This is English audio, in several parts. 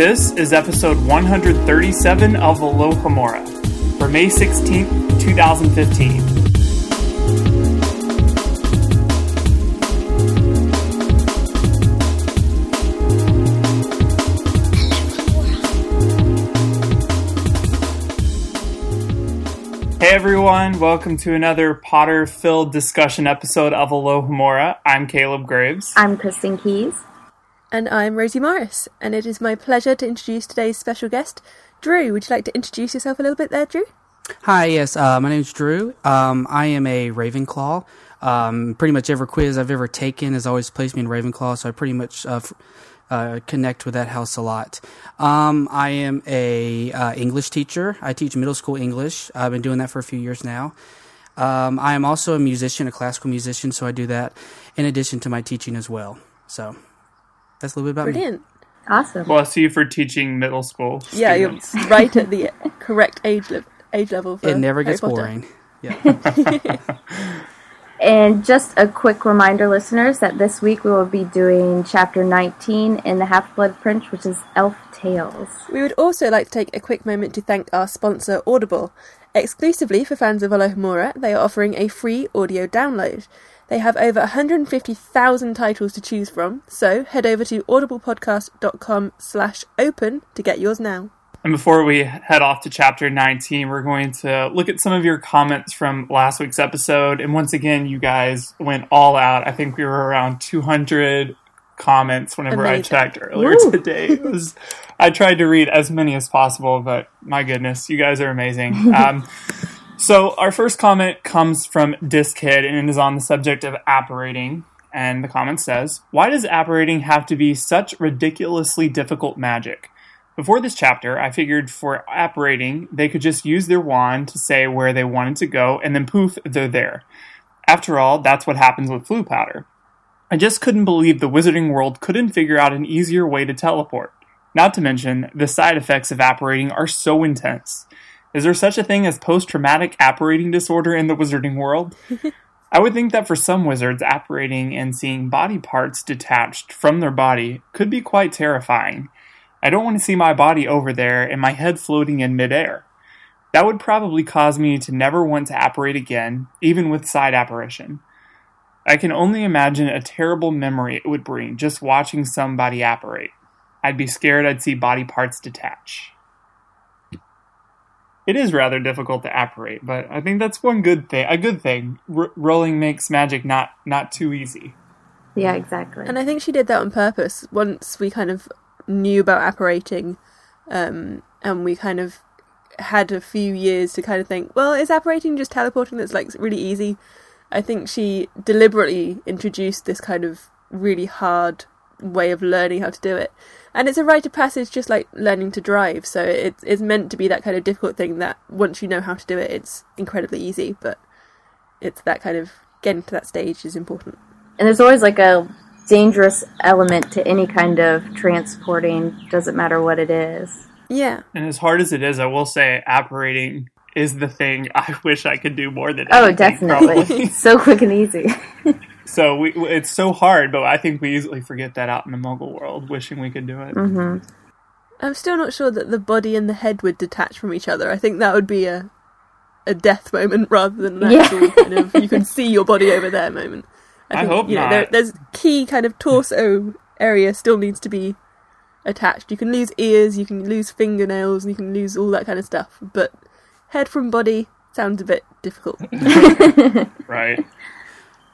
This is episode 137 of Alohomora for May 16th, 2015. Hey everyone, welcome to another Potter filled discussion episode of Alohomora. I'm Caleb Graves. I'm Kristen Keys. And I'm Rosie Morris, and it is my pleasure to introduce today's special guest, Drew. Would you like to introduce yourself a little bit there, Drew? Hi, yes, uh, my is Drew. Um, I am a Ravenclaw. Um, pretty much every quiz I've ever taken has always placed me in Ravenclaw, so I pretty much uh, f- uh, connect with that house a lot. Um, I am a uh, English teacher. I teach middle school English. I've been doing that for a few years now. Um, I am also a musician, a classical musician, so I do that in addition to my teaching as well. So that's a little bit about Brilliant. me. Awesome. Bless you for teaching middle school. Yeah, you're right at the correct age, le- age level for It never Harry gets Potter. boring. Yeah. And just a quick reminder, listeners, that this week we will be doing chapter 19 in the Half Blood Prince, which is Elf Tails. We would also like to take a quick moment to thank our sponsor, Audible. Exclusively for fans of Alohomora, they are offering a free audio download. They have over 150,000 titles to choose from, so head over to audiblepodcast.com slash open to get yours now. And before we head off to chapter 19, we're going to look at some of your comments from last week's episode. And once again, you guys went all out. I think we were around 200 comments whenever I checked earlier Woo. today. It was, I tried to read as many as possible, but my goodness, you guys are amazing. Um, so our first comment comes from Diskid and it is on the subject of apparating. And the comment says, Why does apparating have to be such ridiculously difficult magic? Before this chapter, I figured for apparating, they could just use their wand to say where they wanted to go, and then poof, they're there. After all, that's what happens with Floo powder. I just couldn't believe the wizarding world couldn't figure out an easier way to teleport. Not to mention, the side effects of apparating are so intense. Is there such a thing as post traumatic apparating disorder in the wizarding world? I would think that for some wizards, apparating and seeing body parts detached from their body could be quite terrifying. I don't want to see my body over there and my head floating in midair. That would probably cause me to never want to apparate again, even with side apparition. I can only imagine a terrible memory it would bring just watching somebody apparate. I'd be scared I'd see body parts detach. It is rather difficult to apparate, but I think that's one good thing. A good thing. R- Rowling makes magic not not too easy. Yeah, exactly. And I think she did that on purpose. Once we kind of knew about apparating, um, and we kind of had a few years to kind of think, well, is apparating just teleporting that's like really easy? I think she deliberately introduced this kind of really hard way of learning how to do it. And it's a rite of passage, just like learning to drive. So it, it's meant to be that kind of difficult thing that once you know how to do it, it's incredibly easy. But it's that kind of getting to that stage is important. and there's always like a dangerous element to any kind of transporting, doesn't matter what it is. Yeah. And as hard as it is, I will say apparating is the thing I wish I could do more than Oh, anything, definitely. so quick and easy. so we, it's so hard, but I think we easily forget that out in the Muggle world, wishing we could do it. hmm I'm still not sure that the body and the head would detach from each other. I think that would be a a death moment rather than an Yeah. actual kind of you can see your body over there moment. I think, hope you know, not. There, there's key kind of torso area still needs to be attached. You can lose ears, you can lose fingernails, you can lose all that kind of stuff. But head from body sounds a bit difficult. Right.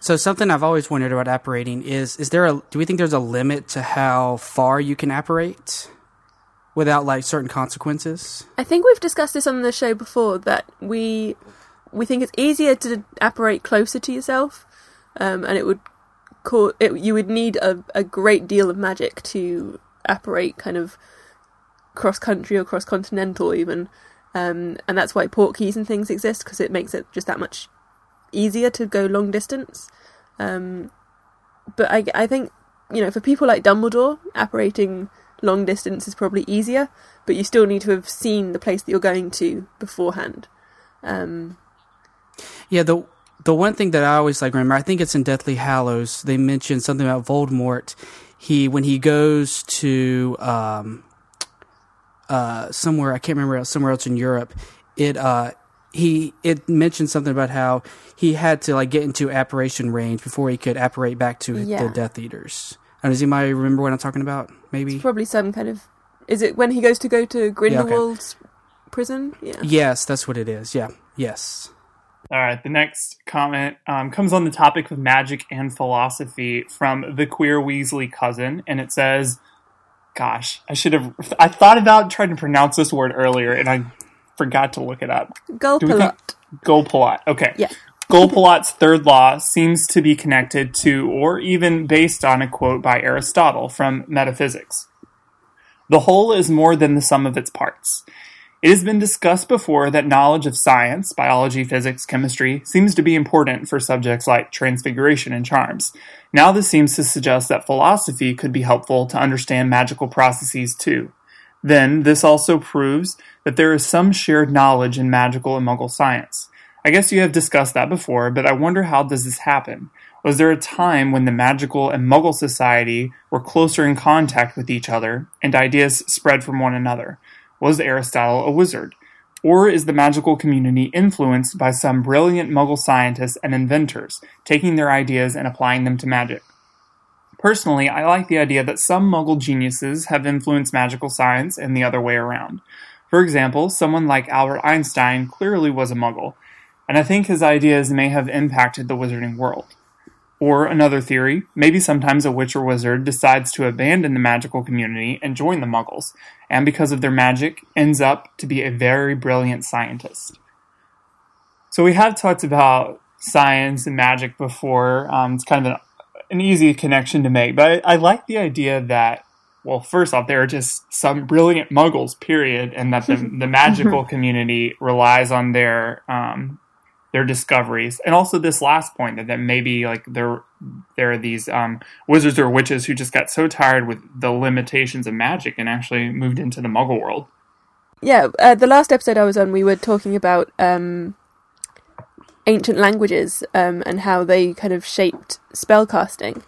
So something I've always wondered about apparating is: is there a? Do we think there's a limit to how far you can apparate without like certain consequences? I think we've discussed this on the show before that we we think it's easier to apparate closer to yourself, um, and it would call it. You would need a, a great deal of magic to apparate kind of cross country or cross continental even, um, and that's why port keys and things exist because it makes it just that much easier to go long distance. Um, but I, I think you know for people like Dumbledore, apparating long distance is probably easier, but you still need to have seen the place that you're going to beforehand. Um, Yeah, the the one thing that I always like remember, I think it's in Deathly Hallows. They mentioned something about Voldemort. He when he goes to um, uh, somewhere I can't remember somewhere else in Europe. It uh, he it mentioned something about how he had to like get into apparition range before he could apparate back to Yeah. the Death Eaters. And does anybody remember what I'm talking about? Maybe. It's probably some kind of. Is it when he goes to go to Grindelwald's prison? Yeah. Yes, that's what it is. Yeah. Yes. All right, the next comment um, comes on the topic of magic and philosophy from the queer Weasley cousin, and it says, "Gosh, I should have. I thought about trying to pronounce this word earlier, and I forgot to look it up. Think- Gulpalot. Okay. Yeah. Golpalott's third law seems to be connected to, or even based on, a quote by Aristotle from Metaphysics. The whole is more than the sum of its parts. It has been discussed before that knowledge of science, biology, physics, chemistry, seems to be important for subjects like transfiguration and charms. Now, this seems to suggest that philosophy could be helpful to understand magical processes too. Then, this also proves that there is some shared knowledge in magical and muggle science. I guess you have discussed that before, but I wonder how does this happen? Was there a time when the magical and muggle society were closer in contact with each other and ideas spread from one another? Was Aristotle a wizard? Or is the magical community influenced by some brilliant muggle scientists and inventors, taking their ideas and applying them to magic? Personally, I like the idea that some muggle geniuses have influenced magical science and the other way around. For example, someone like Albert Einstein clearly was a muggle, and I think his ideas may have impacted the wizarding world. Or another theory, maybe sometimes a witch or wizard decides to abandon the magical community and join the muggles, and because of their magic, ends up to be a very brilliant scientist. So we have talked about science and magic before. Um, it's kind of an, an easy connection to make, but I, I like the idea that, well, first off, there are just some brilliant muggles, period, and that the, the magical community relies on their um, their discoveries, and also this last point that, that maybe like there there are these um, wizards or witches who just got so tired with the limitations of magic and actually moved into the Muggle world. Yeah, uh, the last episode I was on, we were talking about um, ancient languages um, and how they kind of shaped spellcasting.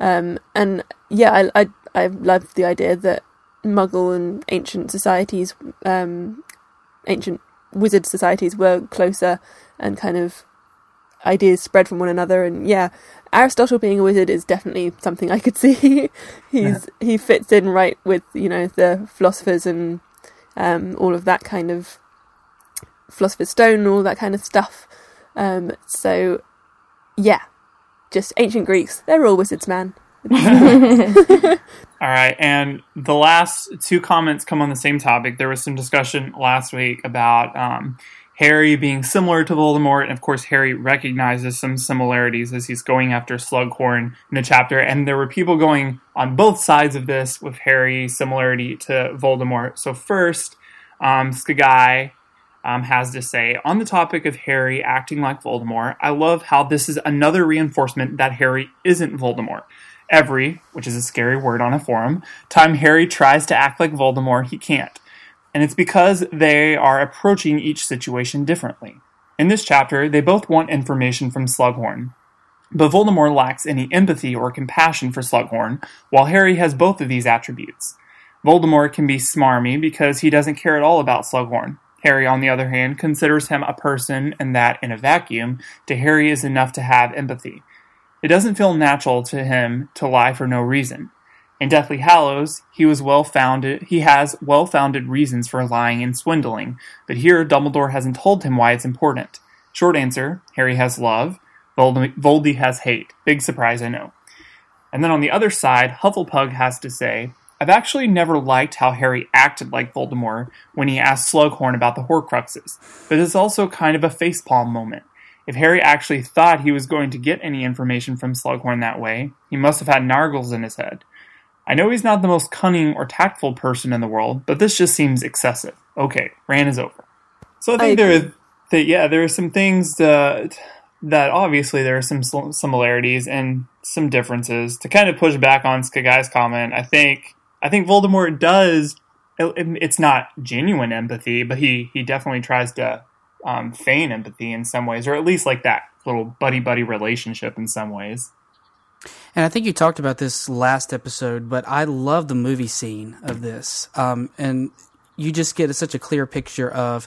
Um, and yeah, I, I I love the idea that Muggle and ancient societies, um, ancient wizard societies, were closer and kind of ideas spread from one another. And yeah, Aristotle being a wizard is definitely something I could see. He's he fits in right with you know the philosophers and um, all of that kind of philosopher's stone and all that kind of stuff. Um, so yeah, just ancient Greeks. They're all wizards, man. All right, and the last two comments come on the same topic. There was some discussion last week about um, Harry being similar to Voldemort, and of course, Harry recognizes some similarities as he's going after Slughorn in the chapter. And there were people going on both sides of this with Harry's similarity to Voldemort. So first, um, Skagai um, has to say on the topic of Harry acting like Voldemort. I love how this is another reinforcement that Harry isn't Voldemort. Every, which is a scary word on a forum, time Harry tries to act like Voldemort, he can't. And it's because they are approaching each situation differently. In this chapter, they both want information from Slughorn. But Voldemort lacks any empathy or compassion for Slughorn, while Harry has both of these attributes. Voldemort can be smarmy because he doesn't care at all about Slughorn. Harry, on the other hand, considers him a person and that, in a vacuum, to Harry is enough to have empathy. It doesn't feel natural to him to lie for no reason. In Deathly Hallows, he was well founded. He has well founded reasons for lying and swindling, but here Dumbledore hasn't told him why it's important. Short answer: Harry has love. Voldy, has hate. Big surprise, I know. And then on the other side, Hufflepug has to say, I've actually never liked how Harry acted like Voldemort when he asked Slughorn about the Horcruxes, but it's also kind of a facepalm moment. If Harry actually thought he was going to get any information from Slughorn that way, he must have had Nargles in his head. I know he's not the most cunning or tactful person in the world, but this just seems excessive. Okay, Ran is over. So I think I there, are, that yeah, there are some things that that obviously there are some similarities and some differences. To kind of push back on Skagai's comment, I think I think Voldemort does. it- It's not genuine empathy, but he he definitely tries to um, feign empathy in some ways, or at least like that little buddy buddy relationship in some ways. And I think you talked about this last episode, but I love the movie scene of this. Um, and you just get such a clear picture of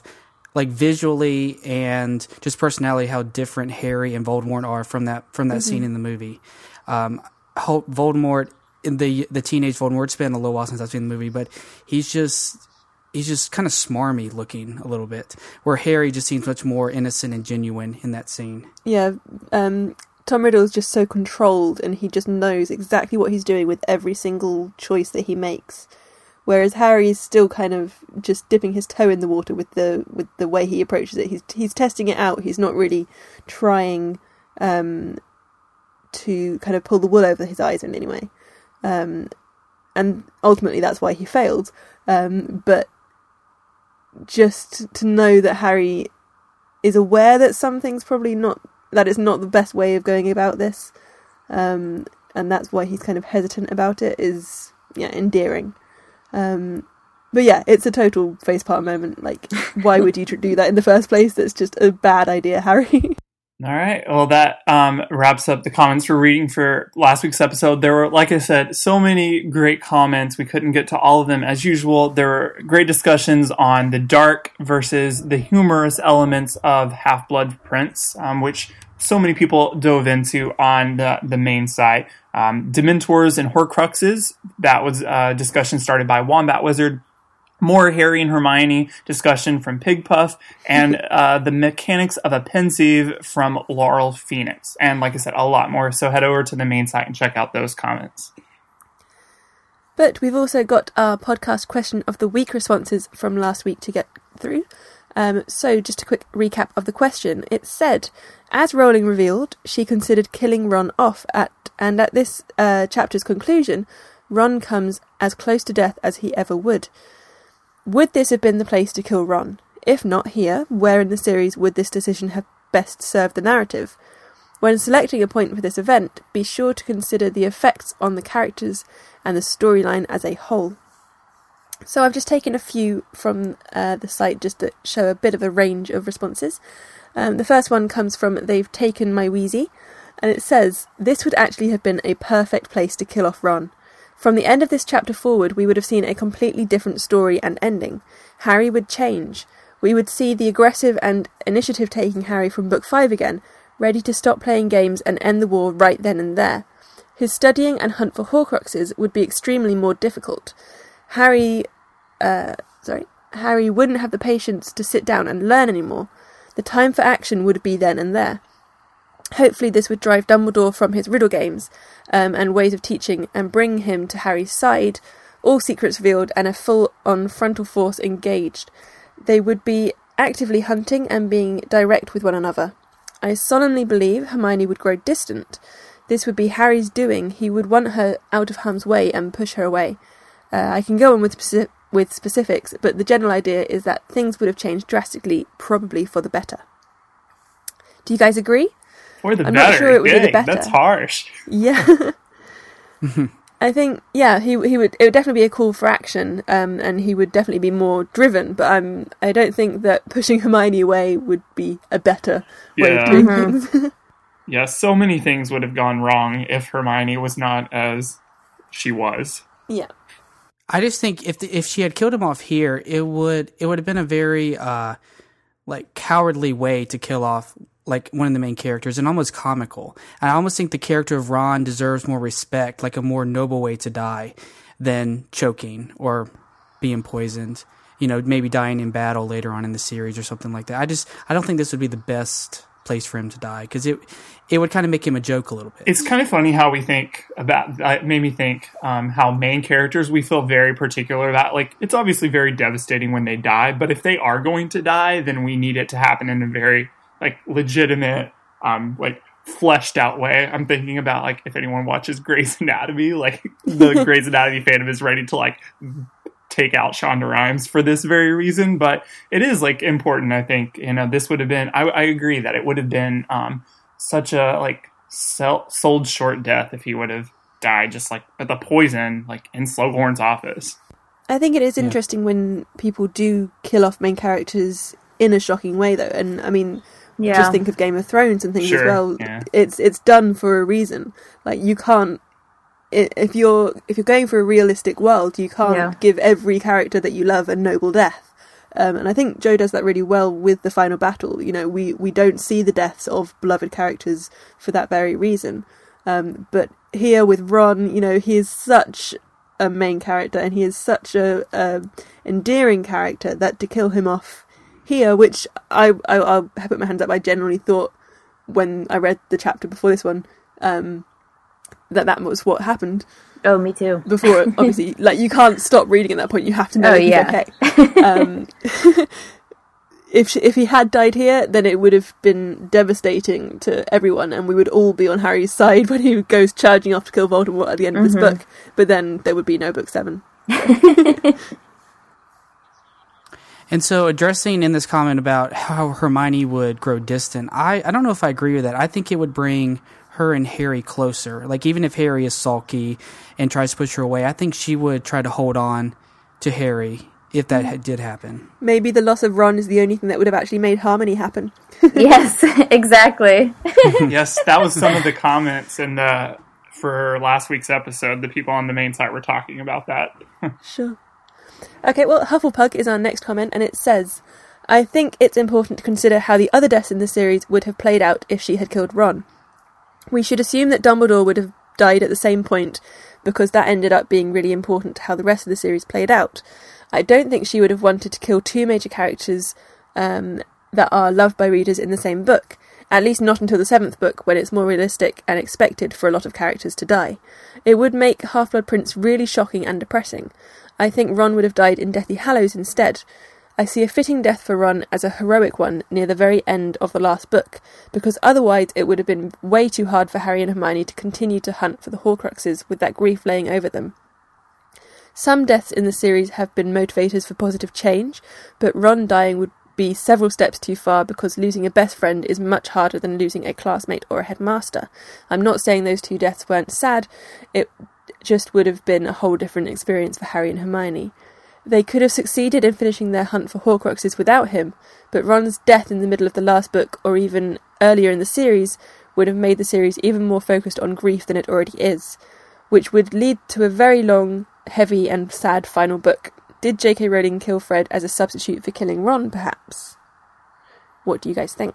like visually and just personality how different Harry and Voldemort are from that from that scene in the movie. Um, Hope Voldemort in the the teenage Voldemort. It's been a little while since I've seen the movie, but he's just he's just kind of smarmy looking a little bit. Where Harry just seems much more innocent and genuine in that scene. Yeah, um, Tom Riddle is just so controlled, and he just knows exactly what he's doing with every single choice that he makes. Whereas Harry is still kind of just dipping his toe in the water with the with the way he approaches it. He's he's testing it out. He's not really trying um, to kind of pull the wool over his eyes in any way. Um, and ultimately, that's why he failed. Um, but just to know that Harry is aware that something's probably not that it's not the best way of going about this, um, and that's why he's kind of hesitant about it is yeah endearing. Um, but yeah, it's a total facepalm moment. Like, why would you do that in the first place? That's just a bad idea, Harry. All right. Well, that um, wraps up the comments we're reading for last week's episode. There were, like I said, so many great comments. We couldn't get to all of them as usual. There were great discussions on the dark versus the humorous elements of Half Blood Prince, um, which so many people dove into on the, the main site. Um, Dementors and Horcruxes, that was a discussion started by Wombat Wizard more Harry and Hermione discussion from Pigpuff, and uh, the mechanics of a pensieve from Laurel Phoenix. And like I said, a lot more. So head over to the main site and check out those comments. But we've also got our podcast question of the week responses from last week to get through. Um, so, just a quick recap of the question. It said, as Rowling revealed, she considered killing Ron off at, and at this uh, chapter's conclusion, Ron comes as close to death as he ever would. Would this have been the place to kill Ron? If not here, where in the series would this decision have best served the narrative? When selecting a point for this event, be sure to consider the effects on the characters and the storyline as a whole. So I've just taken a few from uh, the site just to show a bit of a range of responses. Um, the first one comes from They've Taken My Wheezy, and it says, This would actually have been a perfect place to kill off Ron. From the end of this chapter forward, we would have seen a completely different story and ending. Harry would change. We would see the aggressive and initiative taking Harry from Book 5 again, ready to stop playing games and end the war right then and there. His studying and hunt for Horcruxes would be extremely more difficult. Harry, uh, sorry, Harry wouldn't have the patience to sit down and learn anymore. The time for action would be then and there. Hopefully, this would drive Dumbledore from his riddle games um, and ways of teaching and bring him to Harry's side, all secrets revealed and a full on frontal force engaged. They would be actively hunting and being direct with one another. I solemnly believe Hermione would grow distant. This would be Harry's doing. He would want her out of harm's way and push her away. Uh, I can go on with speci- with specifics, but the general idea is that things would have changed drastically, probably for the better. Do you guys agree? Or the I'm better. not sure it would be the Dang, better. That's harsh. Yeah. I think yeah, he he would it would definitely be a call for action, um, and he would definitely be more driven. But I'm I don't think that pushing Hermione away would be a better way Yeah. of doing things. Yeah, so many things would have gone wrong if Hermione was not as she was. yeah, I just think if the, if she had killed him off here, it would it would have been a very uh like cowardly way to kill off like one of the main characters and almost comical. And I almost think the character of Ron deserves more respect, like a more noble way to die than choking or being poisoned. You know, maybe dying in battle later on in the series or something like that. I just I don't think this would be the best place for him to die because it it would kind of make him a joke a little bit. It's kind of funny how we think about. It made me think um, how main characters we feel very particular about. Like it's obviously very devastating when they die, but if they are going to die, then we need it to happen in a very like legitimate, um, like fleshed out way. I'm thinking about like if anyone watches Grey's Anatomy, like the Grey's Anatomy fandom is ready to like take out Shonda Rhimes for this very reason. But it is like important. I think you know this would have been. I, I agree that it would have been um, such a like sell, sold short death if he would have died just like but the poison like in Slughorn's office. I think it is Yeah. interesting when people do kill off main characters in a shocking way, though. And I mean, Yeah. just think of Game of Thrones and things as well. yeah. It's it's done for a reason. Like you can't if you're if you're going for a realistic world, you can't Yeah. give every character that you love a noble death. Um, and I think Joe does that really well with the final battle. You know, we we don't see the deaths of beloved characters for that very reason. Um, but here with Ron, you know, he is such a main character and he is such a, a endearing character that to kill him off here, which I, I I'll put my hands up, I generally thought when I read the chapter before this one, um, that that was what happened Oh, me too. before. Obviously, like you can't stop reading at that point. You have to know Oh, yeah. okay. Um, if she, if he had died here, then it would have been devastating to everyone, and we would all be on Harry's side when he goes charging off to kill Voldemort at the end of this Mhm. book. But then there would be no book seven. And so, addressing in this comment about how Hermione would grow distant, I, I don't know if I agree with that. I think it would bring her and Harry closer. Like, even if Harry is sulky and tries to push her away, I think she would try to hold on to Harry if that ha- did happen. Maybe the loss of Ron is the only thing that would have actually made harmony happen. yes, exactly. yes, that was some of the comments and uh, for last week's episode. The people on the main site were talking about that. Sure. Okay, well, Hufflepug is our next comment, and it says, I think it's important to consider how the other deaths in the series would have played out if she had killed Ron. We should assume that Dumbledore would have died at the same point, because that ended up being really important to how the rest of the series played out. I don't think she would have wanted to kill two major characters um, that are loved by readers in the same book. At least not until the seventh book, when it's more realistic and expected for a lot of characters to die. It would make Half Blood Prince really shocking and depressing. I think Ron would have died in Deathly Hallows instead. I see a fitting death for Ron as a heroic one near the very end of the last book, because otherwise it would have been way too hard for Harry and Hermione to continue to hunt for the Horcruxes with that grief laying over them. Some deaths in the series have been motivators for positive change, but Ron dying would be several steps too far because losing a best friend is much harder than losing a classmate or a headmaster. I'm not saying those two deaths weren't sad, it just would have been a whole different experience for Harry and Hermione. They could have succeeded in finishing their hunt for Horcruxes without him, but Ron's death in the middle of the last book, or even earlier in the series, would have made the series even more focused on grief than it already is, which would lead to a very long, heavy, and sad final book. Did J.K. Rowling kill Fred as a substitute for killing Ron, perhaps? What do you guys think?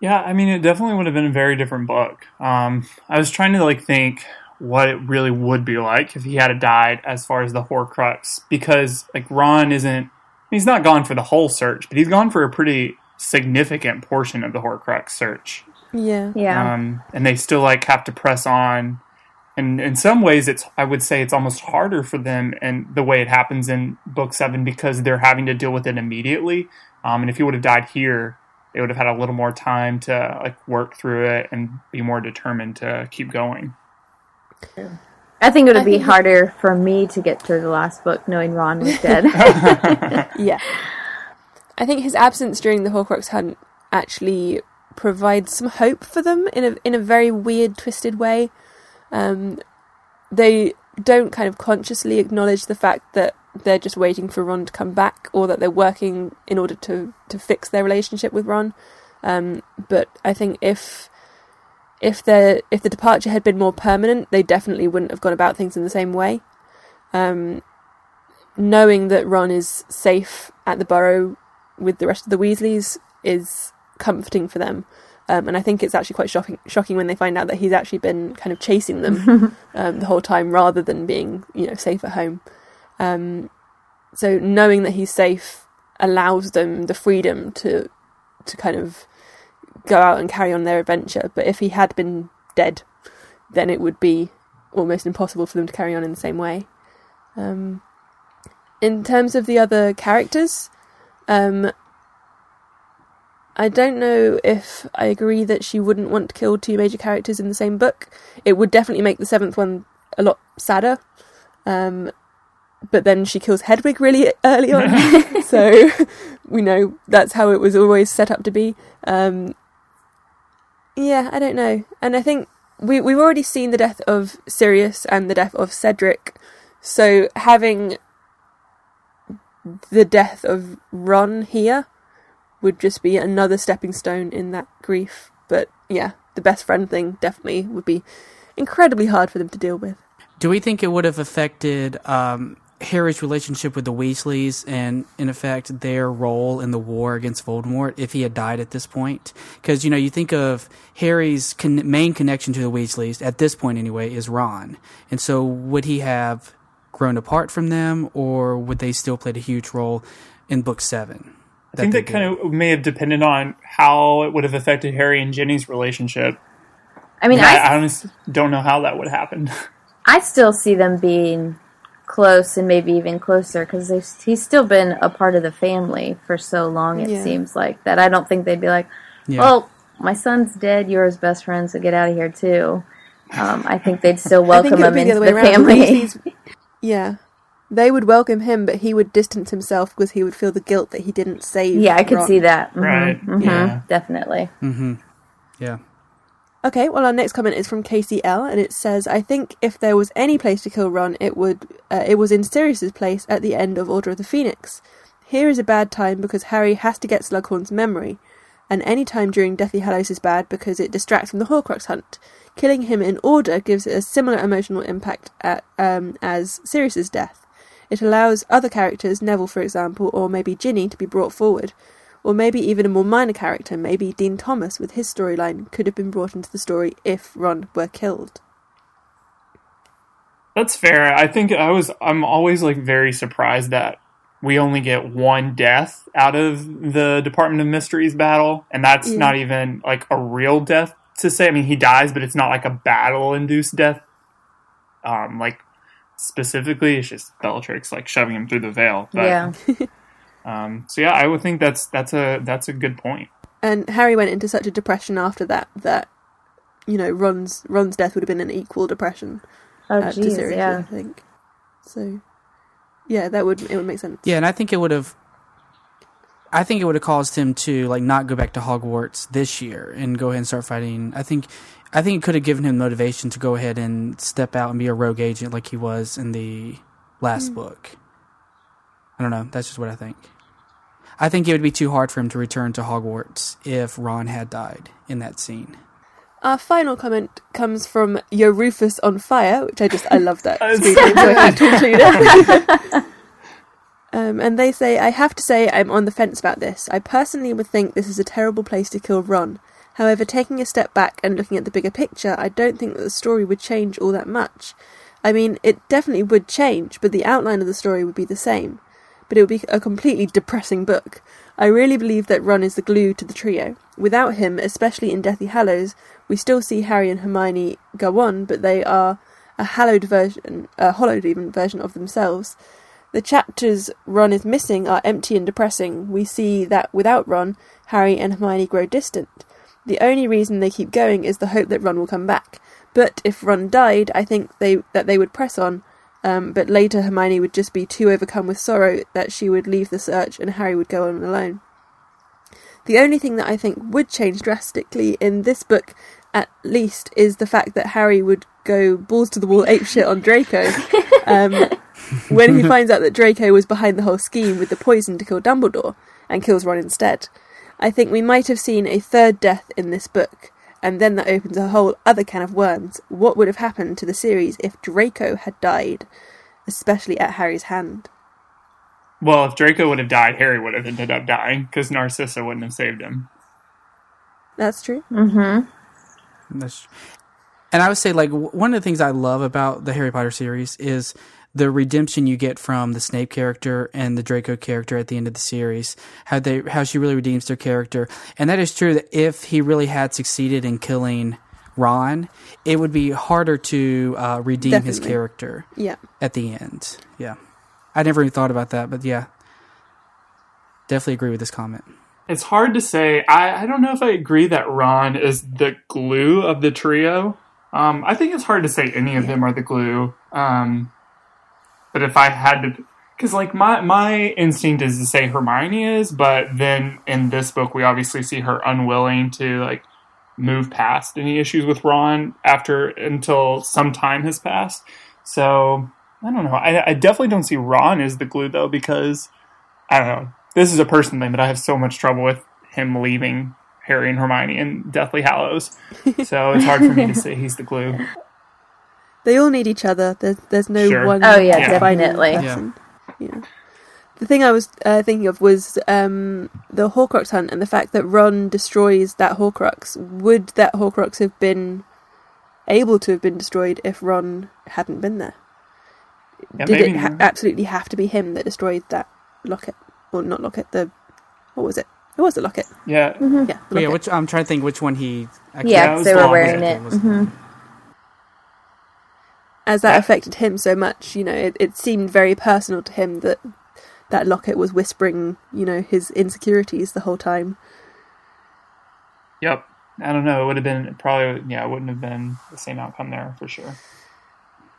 Yeah, I mean, it definitely would have been a very different book. Um, I was trying to like think what it really would be like if he had died as far as the Horcrux, because like Ron isn't, he's not gone for the whole search, but he's gone for a pretty significant portion of the Horcrux search. Yeah. Yeah. Um, and they still like have to press on. And in some ways, it's I would say it's almost harder for them and the way it happens in book seven because they're having to deal with it immediately. Um, and if he would have died here, they would have had a little more time to like work through it and be more determined to keep going. I think it would I be think- harder for me to get through the last book knowing Ron was dead. Yeah. I think his absence during the Horcrux hunt actually provides some hope for them in a in a very weird, twisted way. Um, they don't kind of consciously acknowledge the fact that they're just waiting for Ron to come back, or that they're working in order to to fix their relationship with Ron. Um, but I think if if the if the departure had been more permanent, they definitely wouldn't have gone about things in the same way. Um, knowing that Ron is safe at the Burrow with the rest of the Weasleys is comforting for them. Um, and I think it's actually quite shocking, shocking when they find out that he's actually been kind of chasing them um, the whole time, rather than being, you know, safe at home. Um, so knowing that he's safe allows them the freedom to to kind of go out and carry on their adventure. But if he had been dead, then it would be almost impossible for them to carry on in the same way. Um, in terms of the other characters, um, I don't know if I agree that she wouldn't want to kill two major characters in the same book. It would definitely make the seventh one a lot sadder. Um, but then she kills Hedwig really early on, so we know that's how it was always set up to be. Um, yeah, I don't know, and I think we we've already seen the death of Sirius and the death of Cedric, so having the death of Ron here would just be another stepping stone in that grief. But yeah, the best friend thing definitely would be incredibly hard for them to deal with. do we think it would have affected um, Harry's relationship with the Weasleys and, in effect, their role in the war against Voldemort if he had died at this point? Because, you know, you think of Harry's con- main connection to the Weasleys, at this point anyway, is Ron. And so would he have grown apart from them, or would they still played a huge role in Book 7? I think that kind of may have depended on how it would have affected Harry and Ginny's relationship. I mean, I, I, I honestly don't know how that would happen. I still see them being close and maybe even closer because he's still been a part of the family for so long. It Yeah. seems like that. I don't think they'd be like, Yeah. "Well, my son's dead. You're his best friend, so get out of here too." Um, I think they'd still welcome him be into the the, other way around. family. Yeah. They would welcome him, but he would distance himself because he would feel the guilt that he didn't save. yeah, I could Ron. see that. Mhm, Right, mhm, yeah. definitely. yeah. Okay, well, our next comment is from Casey L, and it says, "I think if there was any place to kill Ron, it would uh, it was in Sirius's place at the end of Order of the Phoenix. Here is a bad time because Harry has to get Slughorn's memory, and any time during Deathly Hallows is bad because it distracts from the Horcrux hunt. Killing him in order gives a similar emotional impact at, um, as Sirius's death. It allows other characters, Neville for example, or maybe Ginny, to be brought forward." Or maybe even a more minor character, maybe Dean Thomas with his storyline, could have been brought into the story if Ron were killed. That's fair. I think I was. I'm always like very surprised that we only get one death out of the Department of Mysteries battle, and that's Yeah. not even like a real death to say. I mean, he dies, but it's not like a battle-induced death. Um, like specifically, it's just Bellatrix like shoving him through the veil. But, yeah, Um. So yeah, I would think that's that's a that's a good point. And Harry went into such a depression after that that, you know, Ron's Ron's death would have been an equal depression oh uh, to jeez, Sirius, I think. So, yeah, that would it would make sense. Yeah, and I think it would have. I think it would have caused him to like not go back to Hogwarts this year and go ahead and start fighting. I think, I think it could have given him motivation to go ahead and step out and be a rogue agent like he was in the last book. I don't know. That's just what I think. I think it would be too hard for him to return to Hogwarts if Ron had died in that scene. Our final comment comes from Yo Rufus on Fire, which I just I love that That's screen name, so I had to include it. um, and they say, I have to say I'm on the fence about this. I personally would think this is a terrible place to kill Ron. However, taking a step back and looking at the bigger picture, I don't think that the story would change all that much. I mean, it definitely would change, but the outline of the story would be the same. But it would be a completely depressing book. I really believe that Ron is the glue to the trio. Without him, especially in Deathly Hallows, we still see Harry and Hermione go on, but they are a hallowed version, a hollowed even version of themselves. The chapters Ron is missing are empty and depressing. We see that without Ron, Harry and Hermione grow distant. The only reason they keep going is the hope that Ron will come back. But if Ron died, I think they that they would press on. Um, but later, Hermione would just be too overcome with sorrow that she would leave the search, and Harry would go on alone. The only thing that I think would change drastically in this book, at least, is the fact that Harry would go balls to the wall ape shit on Draco. Um, when he finds out that Draco was behind the whole scheme with the poison to kill Dumbledore and kills Ron instead. I think we might have seen a third death in this book, and then that opens a whole other can of worms. What would have happened to the series if Draco had died, especially at Harry's hand? Well, if Draco would have died, Harry would have ended up dying because Narcissa wouldn't have saved him. That's true. Mm-hmm. That's, and I would say like one of the things I love about the Harry Potter series is the redemption you get from the Snape character and the Draco character at the end of the series. How they how she really redeems their character, and that is true. That if he really had succeeded in killing Ron, it would be harder to uh, redeem his character Yeah. at the end. Yeah, I never even thought about that, but yeah, definitely agree with this comment. It's hard to say. I, I don't know if I agree that Ron is the glue of the trio. Um, I think it's hard to say any of them are the glue. Um, but if I had to, because like my my instinct is to say Hermione is, but then in this book we obviously see her unwilling to like move past any issues with Ron after until some time has passed. So I don't know. I, I definitely don't see Ron as the glue though because I don't know. This is a person thing, but I have so much trouble with him leaving Harry and Hermione in Deathly Hallows. So it's hard for me to say he's the glue. They all need each other. There's there's no Sure. one. Oh, yeah, definitely. person. Yeah. The thing I was uh, thinking of was um, the Horcrux hunt and the fact that Ron destroys that Horcrux. Would that Horcrux have been able to have been destroyed if Ron hadn't been there? Yeah, Did maybe. it ha- absolutely have to be him that destroyed that locket, or not locket? The what was it? It was the locket. yeah, Yeah, the But yeah, which I'm trying to think which one he. I Yeah, that 'cause was they were wearing one. it. was- hmm as that affected him so much, you know, it, it seemed very personal to him that that locket was whispering, you know, his insecurities the whole time. Yep. I don't know. It would have been probably yeah. It wouldn't have been the same outcome there for sure.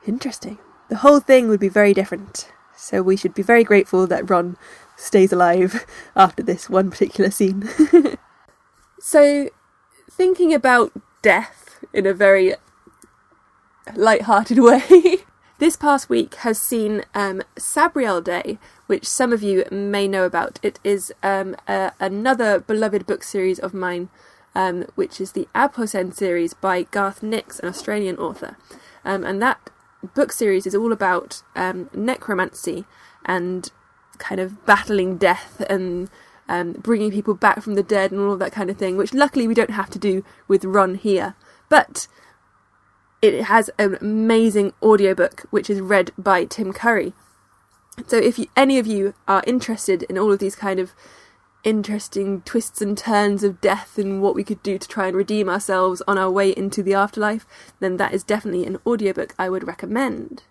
Interesting. The whole thing would be very different. So we should be very grateful that Ron stays alive after this one particular scene. so, thinking about death in a very light-hearted way. this past week has seen um, Sabriel Day, which some of you may know about. It is um, a, another beloved book series of mine, um, which is the Abhorsen series by Garth Nix, an Australian author. Um, and that book series is all about um, necromancy and kind of battling death and um, bringing people back from the dead and all of that kind of thing, which luckily we don't have to do with Ron here. But it has an amazing audiobook which is read by Tim Curry. So if you, any of you are interested in all of these kind of interesting twists and turns of death and what we could do to try and redeem ourselves on our way into the afterlife, then that is definitely an audiobook I would recommend.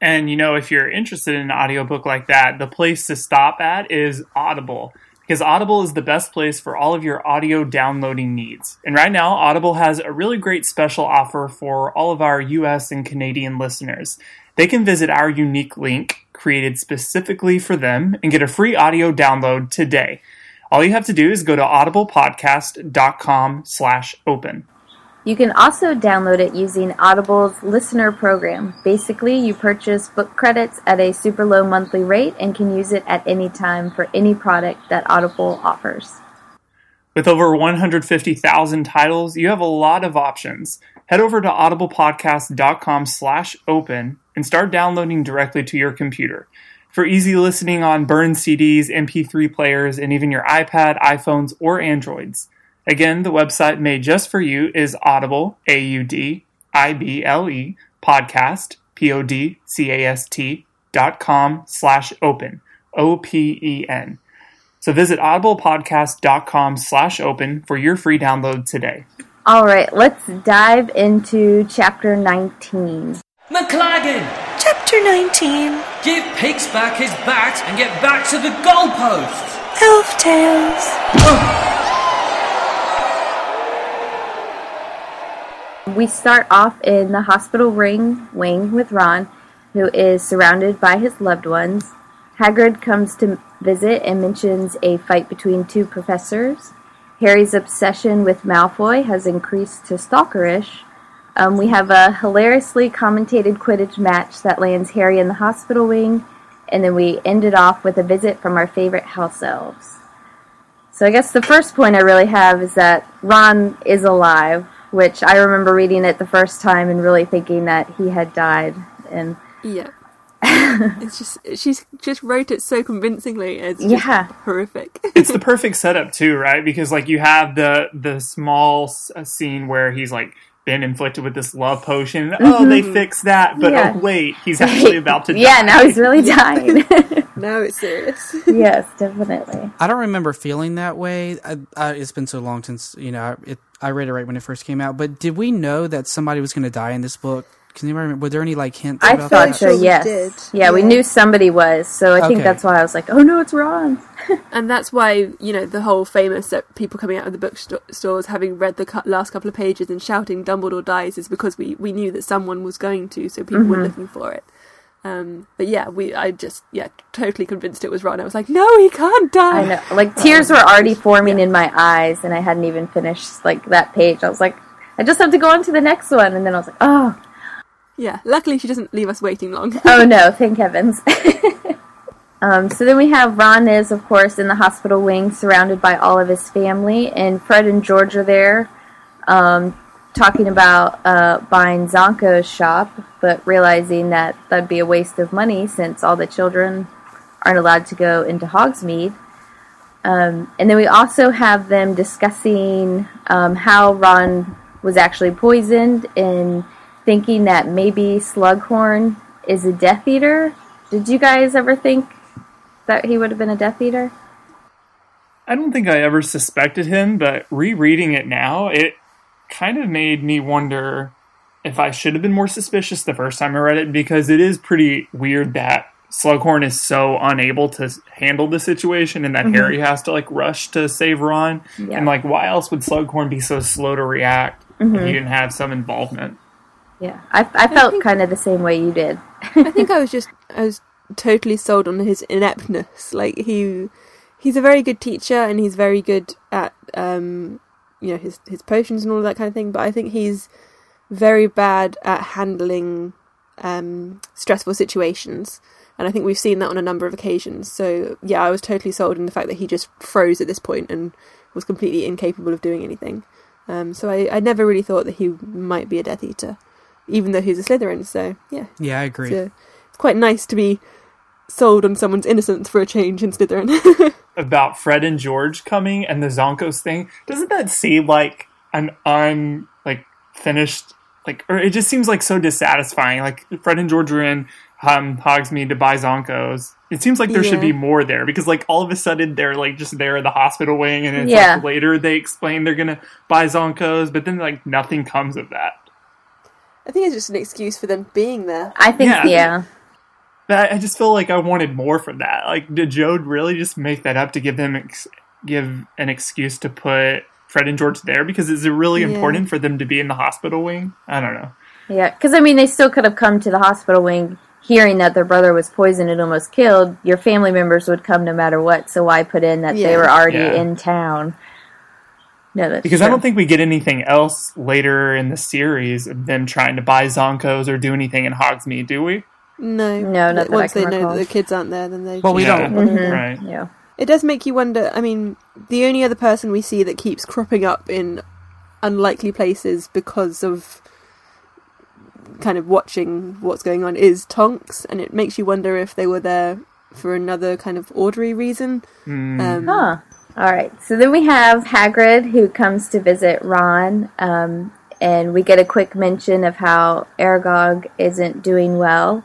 And you know, if you're interested in an audiobook like that, the place to stop at is Audible. Because Audible is the best place for all of your audio downloading needs. And right now, Audible has a really great special offer for all of our US and Canadian listeners. They can visit our unique link created specifically for them and get a free audio download today. All you have to do is go to audiblepodcast.com slash open. You can also download it using Audible's listener program. Basically, you purchase book credits at a super low monthly rate and can use it at any time for any product that Audible offers. With over 150,000 titles, you have a lot of options. Head over to audiblepodcast.com slash open and start downloading directly to your computer. For easy listening on burned CDs, MP3 players, and even your iPad, iPhones, or Androids. Again, the website made just for you is Audible, A-U-D-I-B-L-E, podcast, P-O-D-C-A-S-T, dot com slash open, O-P-E-N. So visit audiblepodcast.com slash open for your free download today. All right, let's dive into chapter 19. McLaggen, Chapter 19 give Peakes back his bat and get back to the goalposts. Elf Tails. We start off in the hospital ring wing with Ron, who is surrounded by his loved ones. Hagrid comes to visit and mentions a fight between two professors. Harry's obsession with Malfoy has increased to stalkerish. Um, we have a hilariously commentated Quidditch match that lands Harry in the hospital wing, and then we end it off with a visit from our favorite house elves. So I guess the first point I really have is that Ron is alive, which I remember reading it the first time and really thinking that he had died. And Yeah. it's just she's just wrote it so convincingly. It's just Yeah. horrific. it's the perfect setup too, right? Because like you have the the small uh, scene where he's like been inflicted with this love potion. Oh, they fixed that, but Yeah. oh wait, he's actually about to yeah, die. now he's really dying. Now it's serious. yes, definitely. I don't remember feeling that way. I, I, it's been so long since you know it, I read it right when it first came out. But did we know that somebody was going to die in this book? Can you remember? Were there any like hints? I about thought that? so, yes. did. Yeah, we knew somebody was, so I think Okay. that's why I was like, oh no, it's Ron. and that's why you know the whole famous that people coming out of the bookstores having read the cu- last couple of pages and shouting "Dumbledore dies" is because we we knew that someone was going to, so people were mm-hmm. looking for it. Um, but yeah, we I just yeah totally convinced it was Ron. I was like, no, he can't die. I know. Like, tears were already forming in my eyes, and I hadn't even finished, like, that page. I was like, I just have to go on to the next one. And then I was like, oh, Yeah, luckily she doesn't leave us waiting long. oh no, thank heavens. um, so then we have Ron is, of course, in the hospital wing, surrounded by all of his family, and Fred and George are there, um, talking about uh, buying Zonko's shop, but realizing that that'd be a waste of money since all the children aren't allowed to go into Hogsmeade. Um, and then we also have them discussing um, how Ron was actually poisoned and thinking that maybe Slughorn is a Death Eater. Did you guys ever think that he would have been a Death Eater? I don't think I ever suspected him, but rereading it now, it kind of made me wonder if I should have been more suspicious the first time I read it because it is pretty weird that Slughorn is so unable to handle the situation and that Harry has to like rush to save Ron. Yeah. And like, why else would Slughorn be so slow to react if he didn't have some involvement? Yeah, I, I felt think- kind of the same way you did. I think I was just I was totally sold on his ineptness. Like he he's a very good teacher and he's very good at um you know his his potions and all that kind of thing, but I think he's very bad at handling um stressful situations. And I think we've seen that on a number of occasions. So yeah, I was totally sold in the fact that he just froze at this point and was completely incapable of doing anything. Um, so I, I never really thought that he might be a Death Eater, even though he's a Slytherin. So yeah, Yeah, I agree. so it's quite nice to be sold on someone's innocence for a change in Slytherin. About Fred and George coming and the Zonkos thing, doesn't that seem like an un like finished like or it just seems like so dissatisfying. Like Fred and George are in um Hogsmeade to buy Zonkos. It seems like there should be more there because like all of a sudden they're like just there in the hospital wing and it's Yeah. like later they explain they're gonna buy Zonkos, but then like nothing comes of that. I think it's just an excuse for them being there. I think, Yeah. yeah. But I I just feel like I wanted more from that. Like, did Joe really just make that up to give them ex- give an excuse to put Fred and George there? Because is it really Yeah. important for them to be in the hospital wing? I don't know. Yeah, because I mean, they still could have come to the hospital wing hearing that their brother was poisoned and almost killed. Your family members would come no matter what, so why put in that they were already Yeah. in town? No, that's Because I don't think we get anything else later in the series of them trying to buy Zonkos or do anything in Hogsmeade, do we? No, No, not that I Once can they know that the kids aren't there, then they. Well, we just don't. bother Mhm. Right. Yeah. It does make you wonder. I mean, the only other person we see that keeps cropping up in unlikely places because of kind of watching what's going on is Tonks, and it makes you wonder if they were there for another kind of orderly reason. Mm, Um, Huh. All right. So then we have Hagrid who comes to visit Ron, um, and we get a quick mention of how Aragog isn't doing well.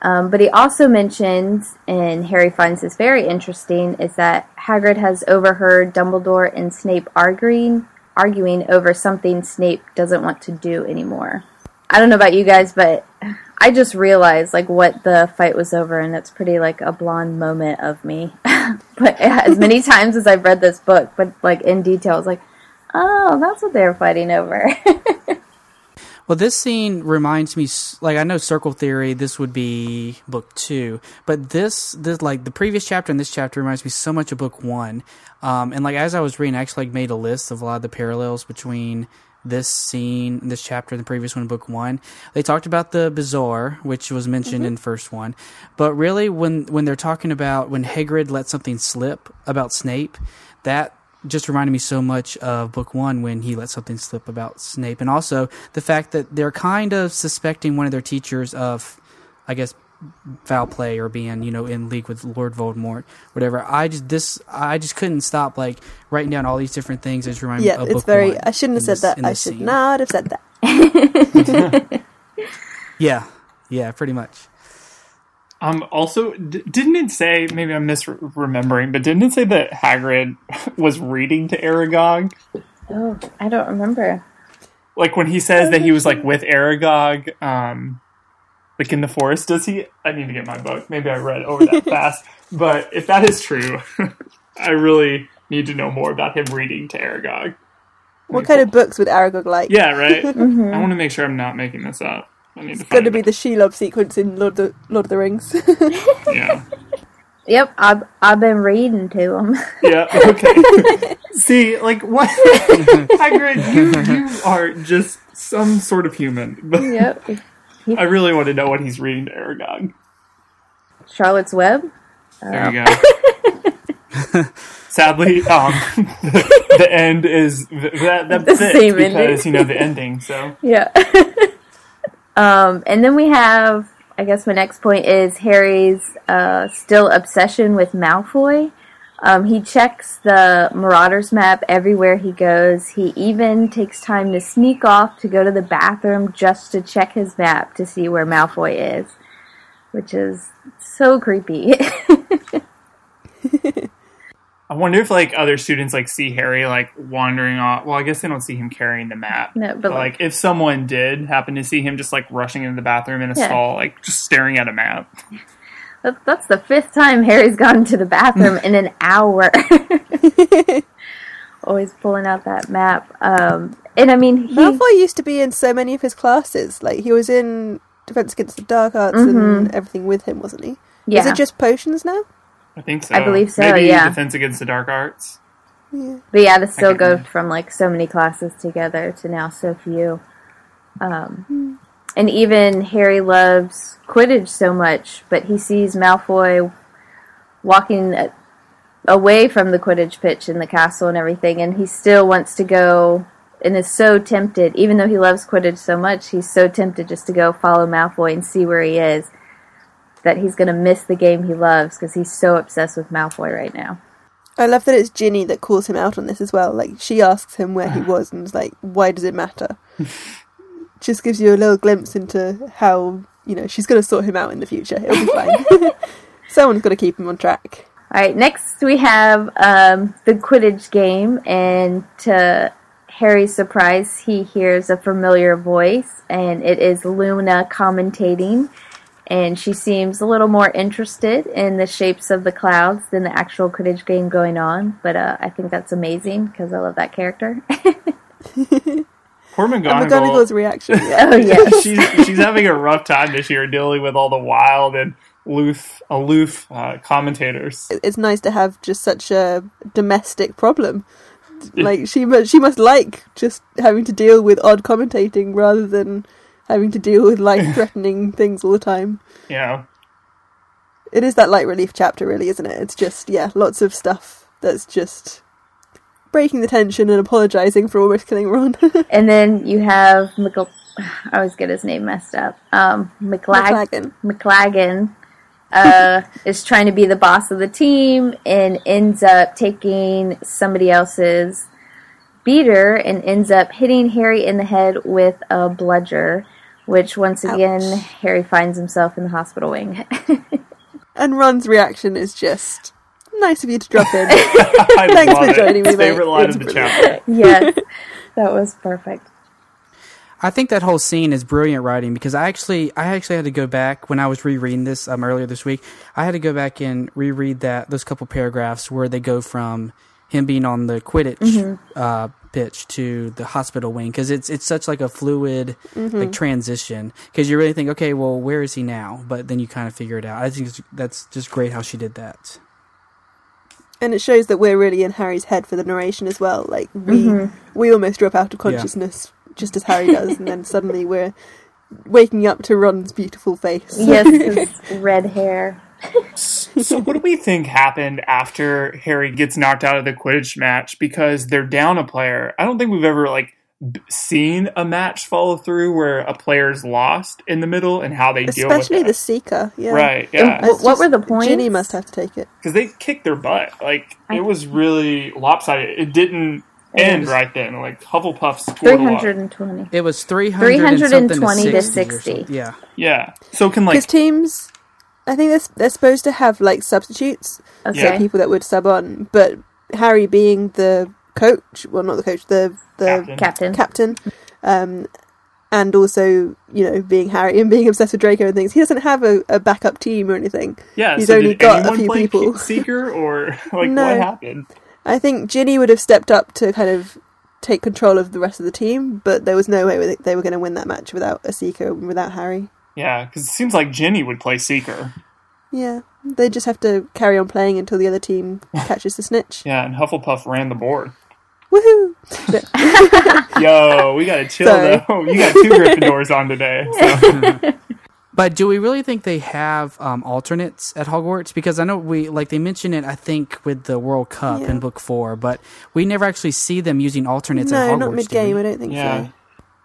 Um, but he also mentions, and Harry finds this very interesting, is that Hagrid has overheard Dumbledore and Snape arguing, arguing over something Snape doesn't want to do anymore. I don't know about you guys, but I just realized like what the fight was over, and it's pretty like a blonde moment of me. but as many times as I've read this book, but like in detail, I was like, oh, that's what they were fighting over. Well, this scene reminds me, like I know Circle Theory. This would be book two, but this, this like the previous chapter and this chapter reminds me so much of book one. Um, and like as I was reading, I actually like, made a list of a lot of the parallels between this scene, this chapter, and the previous one, book one. They talked about the bazaar, which was mentioned in first one, but really when when they're talking about when Hagrid let something slip about Snape, that just reminded me so much of book one when he let something slip about Snape, and also the fact that they're kind of suspecting one of their teachers of, I guess, foul play or being you know in league with Lord Voldemort, whatever. I just this I just couldn't stop like writing down all these different things. It just reminded yeah, me of it's book very. one I shouldn't have said this- that. I should scene. not have said that. Yeah, yeah, pretty much. Um. Also, d- didn't it say? Maybe I'm misremembering, but didn't it say that Hagrid was reading to Aragog? oh, I don't remember. Like when he says that he was like with Aragog, um, like in the forest. Does he? I need to get my book. Maybe I read over that fast. But if that is true, I really need to know more about him reading to Aragog. what kind of books would Aragog like? Yeah, right. I want to make sure I'm not making this up. I need to It's going to be it. the Shelob sequence in Lord of the, Lord of the Rings. yeah. Yep, I've I've been reading to them. Yeah. Okay. See, like what? Hagrid, you you are just some sort of human. But yep. I really want to know what he's reading to Aragog. Charlotte's Web. There you go. Sadly, um, the, the end is that that The fits same because ending. you know the ending. So Yeah. Um, and then we have, I guess my next point is Harry's uh, still obsession with Malfoy. Um, he checks the Marauders map everywhere he goes. He even takes time to sneak off to go to the bathroom just to check his map to see where Malfoy is, which is so creepy. I wonder if like other students like see Harry like wandering off. Well, I guess they don't see him carrying the map. No, but, but like- like if someone did happen to see him just like rushing into the bathroom in a Yeah. stall, like just staring at a map. That- That's the fifth time Harry's gone to the bathroom in an hour. Always pulling out that map. Um, and I mean, he, Malfoy used to be in so many of his classes. Like he was in Defense Against the Dark Arts and everything with him, wasn't he? Yeah. Is Mm-hmm. it just potions now? I think so. I believe so, Maybe yeah. Defense Against the Dark Arts. Yeah. but yeah, to still could go be. from like so many classes together to now so few. Um, and even Harry loves Quidditch so much, but he sees Malfoy walking a- away from the Quidditch pitch in the castle and everything, and he still wants to go and is so tempted, even though he loves Quidditch so much, he's so tempted just to go follow Malfoy and see where he is. That he's going to miss the game he loves because he's so obsessed with Malfoy right now. I love that it's Ginny that calls him out on this as well. Like she asks him where he was and is like, "Why does it matter?" Just gives you a little glimpse into how you know she's going to sort him out in the future. It'll be fine. Someone's got to keep him on track. All right, next we have um, the Quidditch game, and to Harry's surprise, he hears a familiar voice, and it is Luna commentating. And she seems a little more interested in the shapes of the clouds than the actual Quidditch game going on. But uh, I think that's amazing because I love that character. Poor And McGonagall. McGonagall's reaction. Yeah. oh yes, she's she's having a rough time this year dealing with all the wild and aloof aloof uh, commentators. it's nice to have just such a domestic problem. Like she must, she must like just having to deal with odd commentating rather than having to deal with life threatening things all the time. Yeah. It is that light relief chapter, really, isn't it? It's just yeah, lots of stuff that's just breaking the tension and apologising for almost killing Ron. and then you have Mc- I always get his name messed up. Um, McLag- McLaggen. McLaggen uh, is trying to be the boss of the team and ends up taking somebody else's beater and ends up hitting Harry in the head with a bludger, which once again Ouch. Harry finds himself in the hospital wing. And Ron's reaction is just nice of you to drop in. Thanks love for it. joining me, It's mate. Favorite line It's of the chapter. yes, that was perfect. I think that whole scene is brilliant writing because I actually I actually had to go back when I was rereading this um, earlier this week. I had to go back and reread that those couple paragraphs where they go from him being on the Quidditch uh, pitch to the hospital wing because it's it's such like a fluid mm-hmm. like transition because you really think okay well where is he now but then you kind of figure it out. I think it's, that's just great how she did that. and it shows that we're really in Harry's head for the narration as well. Like we mm-hmm. we almost drop out of consciousness just as Harry does, and then suddenly we're waking up to Ron's beautiful face. Yes, his red hair. So, what do we think happened after Harry gets knocked out of the Quidditch match because they're down a player? I don't think we've ever like seen a match follow through where a player's lost in the middle and how they deal with Especially the Seeker. Yeah. right? Yeah, What- what were the points? Ginny must have to take it. because they kicked their butt. Like it was really lopsided. It didn't end was- right then. Like Hufflepuff scored Three a lot. hundred and twenty. It was 300 320 to to 60. 60. or something. Yeah. Yeah. So can Because like teams, I think they're, they're supposed to have like substitutes, Okay. Yeah. people that would sub on. But Harry being the coach, well, not the coach, the the captain. Captain. captain, um, and also you know being Harry and being obsessed with Draco and things, he doesn't have a, a backup team or anything. Yeah. he's so only did got a few people. Seeker or like No. what happened? I think Ginny would have stepped up to kind of take control of the rest of the team, but there was no way they were going to win that match without a Seeker, and without Harry. Yeah, because it seems like Ginny would play Seeker. Yeah, they just have to carry on playing until the other team catches the snitch. Yeah, and Hufflepuff ran the board. Woohoo! Yo, we gotta chill Sorry. though. You got two Gryffindors on today. So. But do we really think they have um, alternates at Hogwarts? Because I know we like they mention it. I think with the World Cup Yeah. in Book Four, but we never actually see them using alternates at no, Hogwarts. not mid game. I don't think Yeah. so.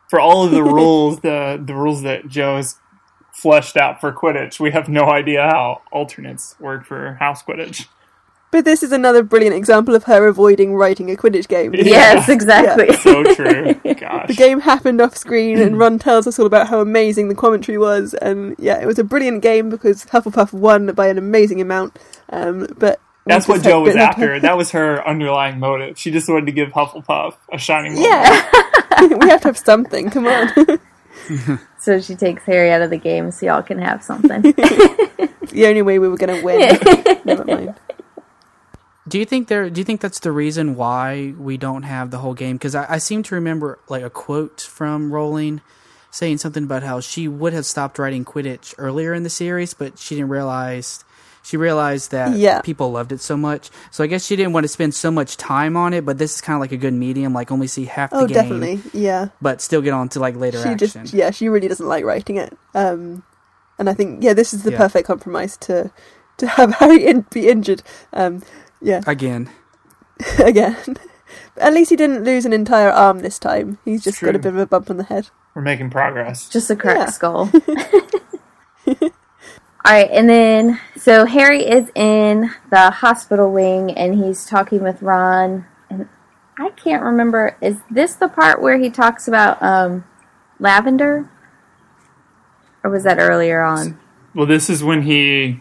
For all of the rules, the the rules that Joe has fleshed out for Quidditch, we have no idea how alternates work for House Quidditch. But this is another brilliant example of her avoiding writing a Quidditch game. Yes, exactly. So true. Gosh. The game happened off screen, and Ron tells us all about how amazing the commentary was. And yeah, it was a brilliant game because Hufflepuff won by an amazing amount. Um, but That's what just Joe was after. That was her underlying motive. She just wanted to give Hufflepuff a shining moment. Yeah, we have to have something. Come on. So she takes Harry out of the game so y'all can have something. the only way we were going to win. Never mind. Do you think there? Do you think that's the reason why we don't have the whole game? Because I, I seem to remember like a quote from Rowling saying something about how she would have stopped writing Quidditch earlier in the series, but she didn't realize she realized that Yeah. people loved it so much. So I guess she didn't want to spend so much time on it. But this is kind of like a good medium, like only see half the Oh, game, definitely. Yeah. but still get on to like later She action. just yeah, she really doesn't like writing it. Um, and I think yeah, this is the Yeah. perfect compromise to to have Harry in, be injured. Um, yeah, Again, again. But at least he didn't lose an entire arm this time. He's just got a bit of a bump on the head. We're making progress. Just a cracked Yeah. skull. All right, and then so Harry is in the hospital wing and he's talking with Ron. And I can't remember. Is this the part where he talks about um, lavender, or was that earlier on? Well, this is when he.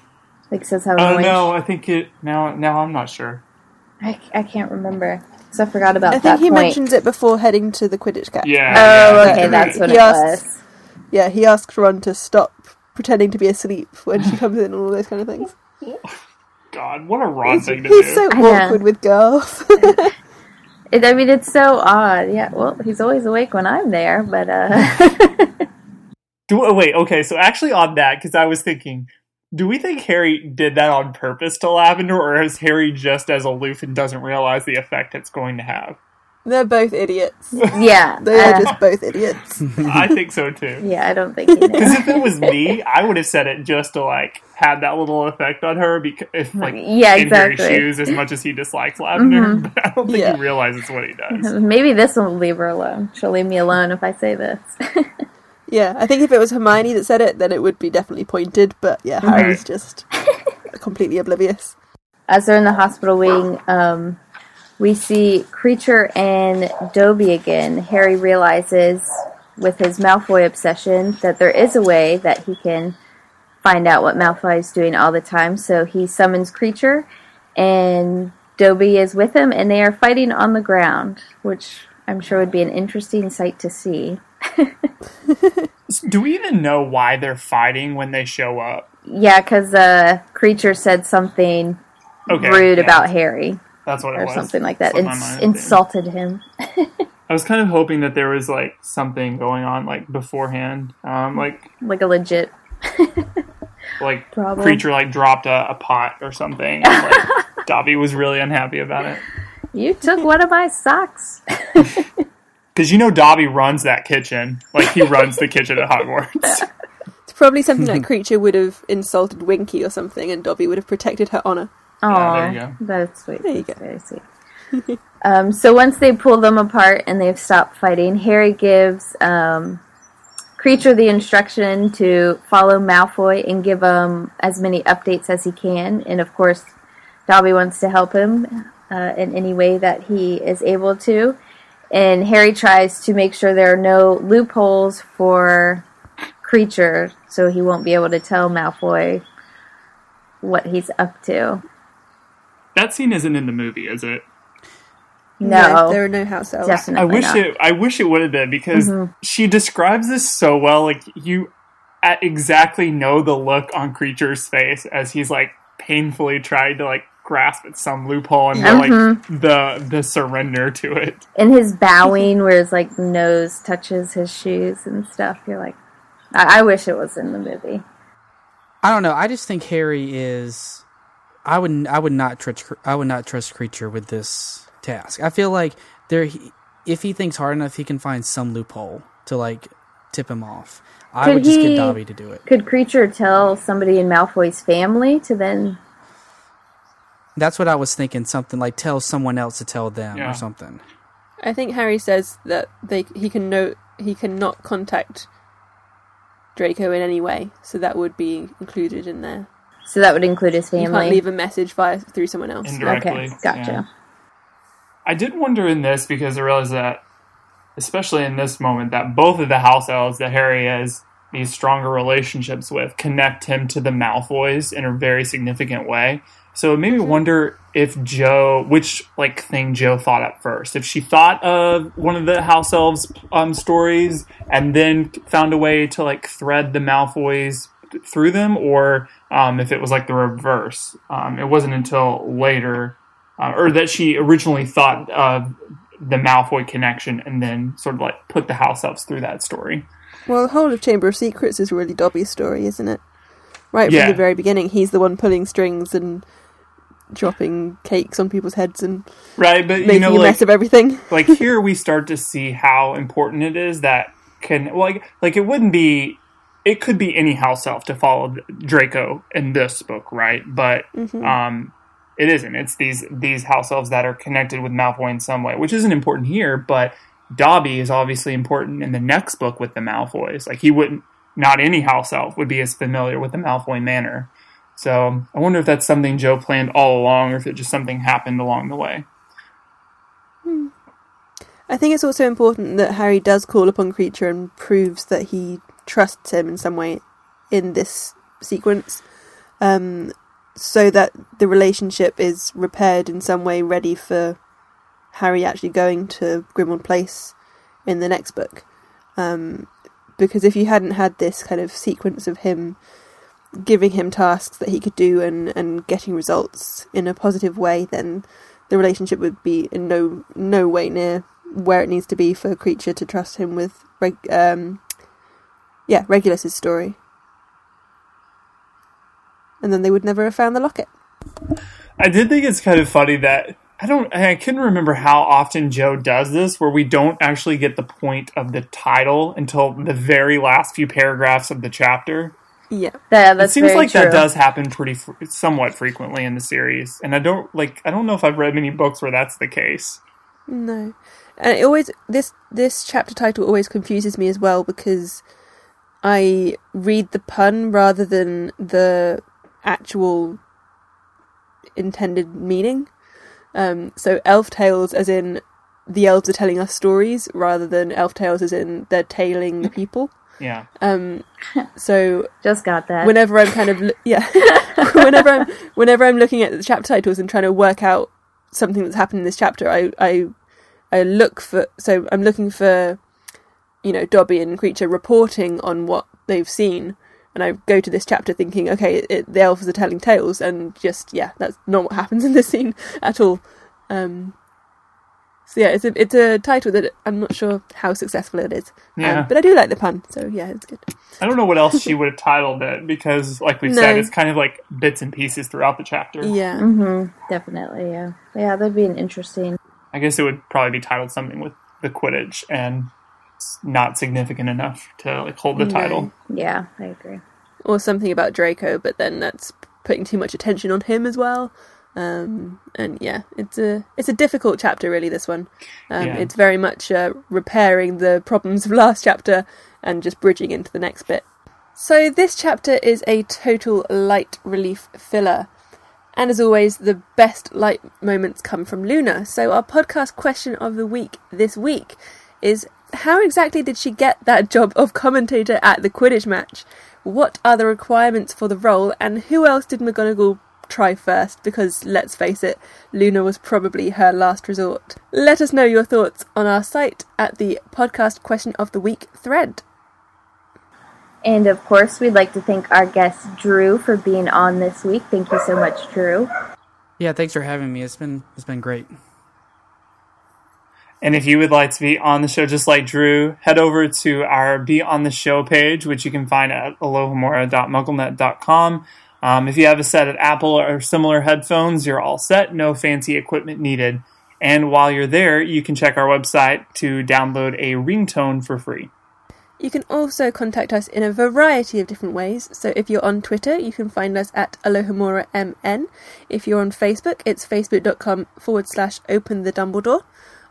Like says how. Oh annoying- no, I think it. Now, now I'm not sure. I, I can't remember because I forgot about I that think he point. mentions it before heading to the Quidditch catch. Yeah. Oh, yeah. okay, that's what He it asked- was. Yeah, he asked Ron to stop pretending to be asleep when she comes in and all those kind of things. God, what a Ron He's, thing to he's do. He's so I know. awkward with girls. It, I mean, it's so odd. Yeah, well, he's always awake when I'm there, but uh, Do, oh, wait, okay, so actually on that, because I was thinking, do we think Harry did that on purpose to Lavender, or is Harry just as aloof and doesn't realize the effect it's going to have? They're both idiots. yeah, They are uh, just both idiots. I think so too. yeah. I don't think he Because if it was me, I would have said it just to like have that little effect on her. Because if like Yeah, in Harry's exactly. shoes, as much as he dislikes Lavender, but I don't think Yeah. he realizes what he does. Maybe this will leave her alone. She'll leave me alone if I say this. Yeah, I think if it was Hermione that said it, then it would be definitely pointed. But yeah, Harry's just completely oblivious. As they're in the hospital wing, um, we see Kreacher and Dobby again. Harry realizes, with his Malfoy obsession, that there is a way that he can find out what Malfoy is doing all the time. So he summons Kreacher, and Dobby is with him, and they are fighting on the ground, which I'm sure would be an interesting sight to see. Do we even know why they're fighting when they show up? Yeah, because uh, Kreacher said something Okay, rude yeah, about Harry that's what it or was. something like that. Slipped Ins- insulted him. I was kind of hoping that there was like something going on like beforehand, um, like Like a legit. like Problem. Kreacher like dropped a, a pot or something. And, like, Dobby was really unhappy about it You took one of my socks. because you know Dobby runs that kitchen, like he runs the kitchen at Hogwarts. It's probably something that Kreacher would have insulted Winky or something, and Dobby would have protected her honor. Oh, there you go. that's sweet. There you That's very sweet. um, so once they pull them apart and they've stopped fighting, Harry gives um, Kreacher the instruction to follow Malfoy and give him as many updates as he can. And of course, Dobby wants to help him uh, in any way that he is able to. And Harry tries to make sure there are no loopholes for Kreacher, so he won't be able to tell Malfoy what he's up to. That scene isn't in the movie, is it? No, there are no house elves. definitely I wish not. it. I wish it would have been because mm-hmm. she describes this so well. Like you, at exactly know the look on Kreacher's face as he's like painfully trying to like grasp at some loophole and the, like mm-hmm. the the surrender to it. and his bowing where his like nose touches his shoes and stuff. You're like, I, I wish it was in the movie. I don't know. I just think Harry is. I would. I would not trust. I would not trust Kreacher with this task. I feel like there. he- If he thinks hard enough, he can find some loophole to like tip him off. I Could would just he- get Dobby to do it. Could Kreacher tell somebody in Malfoy's family to then? That's what I was thinking. Something like tell someone else to tell them Yeah. or something. I think Harry says that they he can know he cannot contact Draco in any way, so that would be included in there. So that would include his You can't family. leave a message via through someone else. Indirectly. okay, gotcha. yeah. I did wonder in this because I realized that, especially in this moment, that both of the house elves that Harry has these stronger relationships with connect him to the Malfoys in a very significant way. So it made me wonder if Joe, which like thing Joe thought at first, if she thought of one of the house elves um, stories and then found a way to like thread the Malfoys through them, or um, if it was like the reverse. Um, it wasn't until later, uh, or that she originally thought of the Malfoy connection and then sort of like put the house elves through that story. Well, the whole of Chamber of Secrets is really Dobby's story, isn't it? Right Yeah. from the very beginning, he's the one pulling strings and dropping cakes on people's heads and Right, but making you know, a like, mess of everything. like here we start to see how important it is that can well, like like it wouldn't be it could be any house elf to follow Draco in this book, right? But um it isn't. It's these these house elves that are connected with Malfoy in some way, which isn't important here, but Dobby is obviously important in the next book with the Malfoys. Like he wouldn't not any house elf would be as familiar with the Malfoy manor. So I wonder if that's something Joe planned all along or if it just something happened along the way. I think it's also important that Harry does call upon Kreacher and proves that he trusts him in some way in this sequence, um, so that the relationship is repaired in some way, ready for Harry actually going to Grimmauld Place in the next book. Um, because if you hadn't had this kind of sequence of him giving him tasks that he could do and, and getting results in a positive way, then the relationship would be in no no way near where it needs to be for a Kreacher to trust him with um yeah Regulus's story and then they would never have found the locket I did think it's kind of funny that I don't I couldn't remember how often Joe does this where we don't actually get the point of the title until the very last few paragraphs of the chapter. yeah Yeah, that's it seems very like true. that does happen pretty fr- somewhat frequently in the series and I don't like I don't know if I've read many books where that's the case. no and it always this this chapter title always confuses me as well because I read the pun rather than the actual intended meaning. Um, so elf tales, as in the elves are telling us stories, rather than elf tales, as in they're tailing the people. Yeah. Um, so Just got that. whenever I'm kind of lo- yeah, whenever I'm whenever I'm looking at the chapter titles and trying to work out something that's happened in this chapter, I I I look for so I'm looking for you know Dobby and Kreacher reporting on what they've seen, and I go to this chapter thinking, okay, it, the elves are telling tales, and just yeah, that's not what happens in this scene at all. Um, so yeah, it's a it's a title that I'm not sure how successful it is, Um, Yeah. but I do like the pun, so yeah, it's good. I don't know what else she would have titled it because like we No. said it's kind of like bits and pieces throughout the chapter. Yeah. hmm definitely, yeah. Yeah, that'd be an interesting. I guess it would probably be titled something with the Quidditch and it's not significant enough to like hold the title. Yeah, I agree. or something about Draco, but then that's putting too much attention on him as well. Um, and yeah, it's a it's a difficult chapter, really. This one, um, Yeah. it's very much uh, repairing the problems of last chapter and just bridging into the next bit. So this chapter is a total light relief filler. And as always, the best light moments come from Luna. So our podcast question of the week this week is how exactly did she get that job of commentator at the Quidditch match? What are the requirements for the role, and who else did McGonagall try first? Because let's face it, Luna was probably her last resort. Let us know your thoughts on our site at the podcast question of the week thread. And of course, we'd like to thank our guest Drew for being on this week. Thank you so much, Drew. Yeah, thanks for having me. It's been it's been great. And if you would like to be on the show just like Drew, head over to our Be On the Show page, which you can find at alohomora.mugglenet.com. Um, if you have a set of Apple or similar headphones, you're all set. No fancy equipment needed. And while you're there, you can check our website to download a ringtone for free. You can also contact us in a variety of different ways. So if you're on Twitter, you can find us at Alohomora MN. If you're on Facebook, it's facebook.com forward slash open the Dumbledore.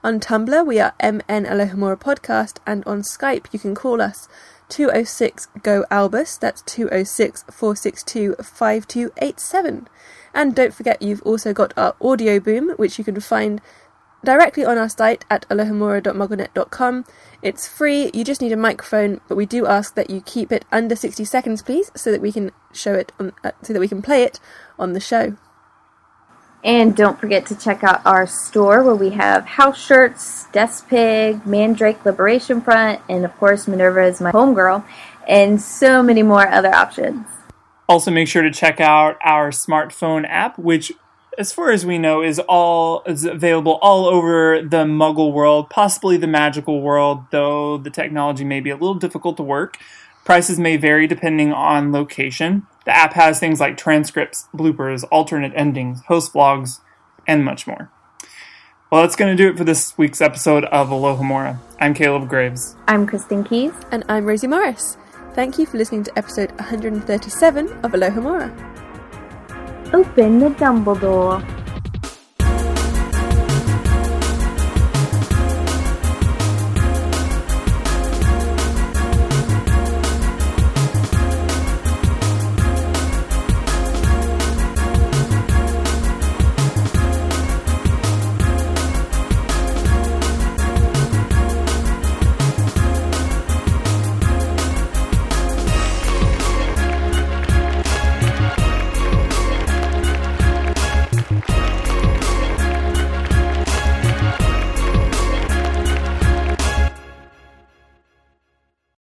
On Tumblr, we are MN Alohomora Podcast, and on Skype, you can call us 206 Go Albus, that's 206 462 5287. And don't forget, you've also got our audio boom, which you can find directly on our site at alohomora.mugglenet.com. It's free, you just need a microphone, but we do ask that you keep it under 60 seconds, please, so that we can show it on, uh, so that we can play it on the show. And don't forget to check out our store where we have house shirts, Death Pig, Mandrake Liberation Front, and of course Minerva is my homegirl, and so many more other options. Also, make sure to check out our smartphone app, which, as far as we know, is all is available all over the Muggle world, possibly the magical world. Though the technology may be a little difficult to work. Prices may vary depending on location. The app has things like transcripts, bloopers, alternate endings, host blogs, and much more. Well, that's going to do it for this week's episode of Alohomora. I'm Caleb Graves. I'm Kristen Keys. And I'm Rosie Morris. Thank you for listening to episode 137 of Alohomora. Open the Dumbledore.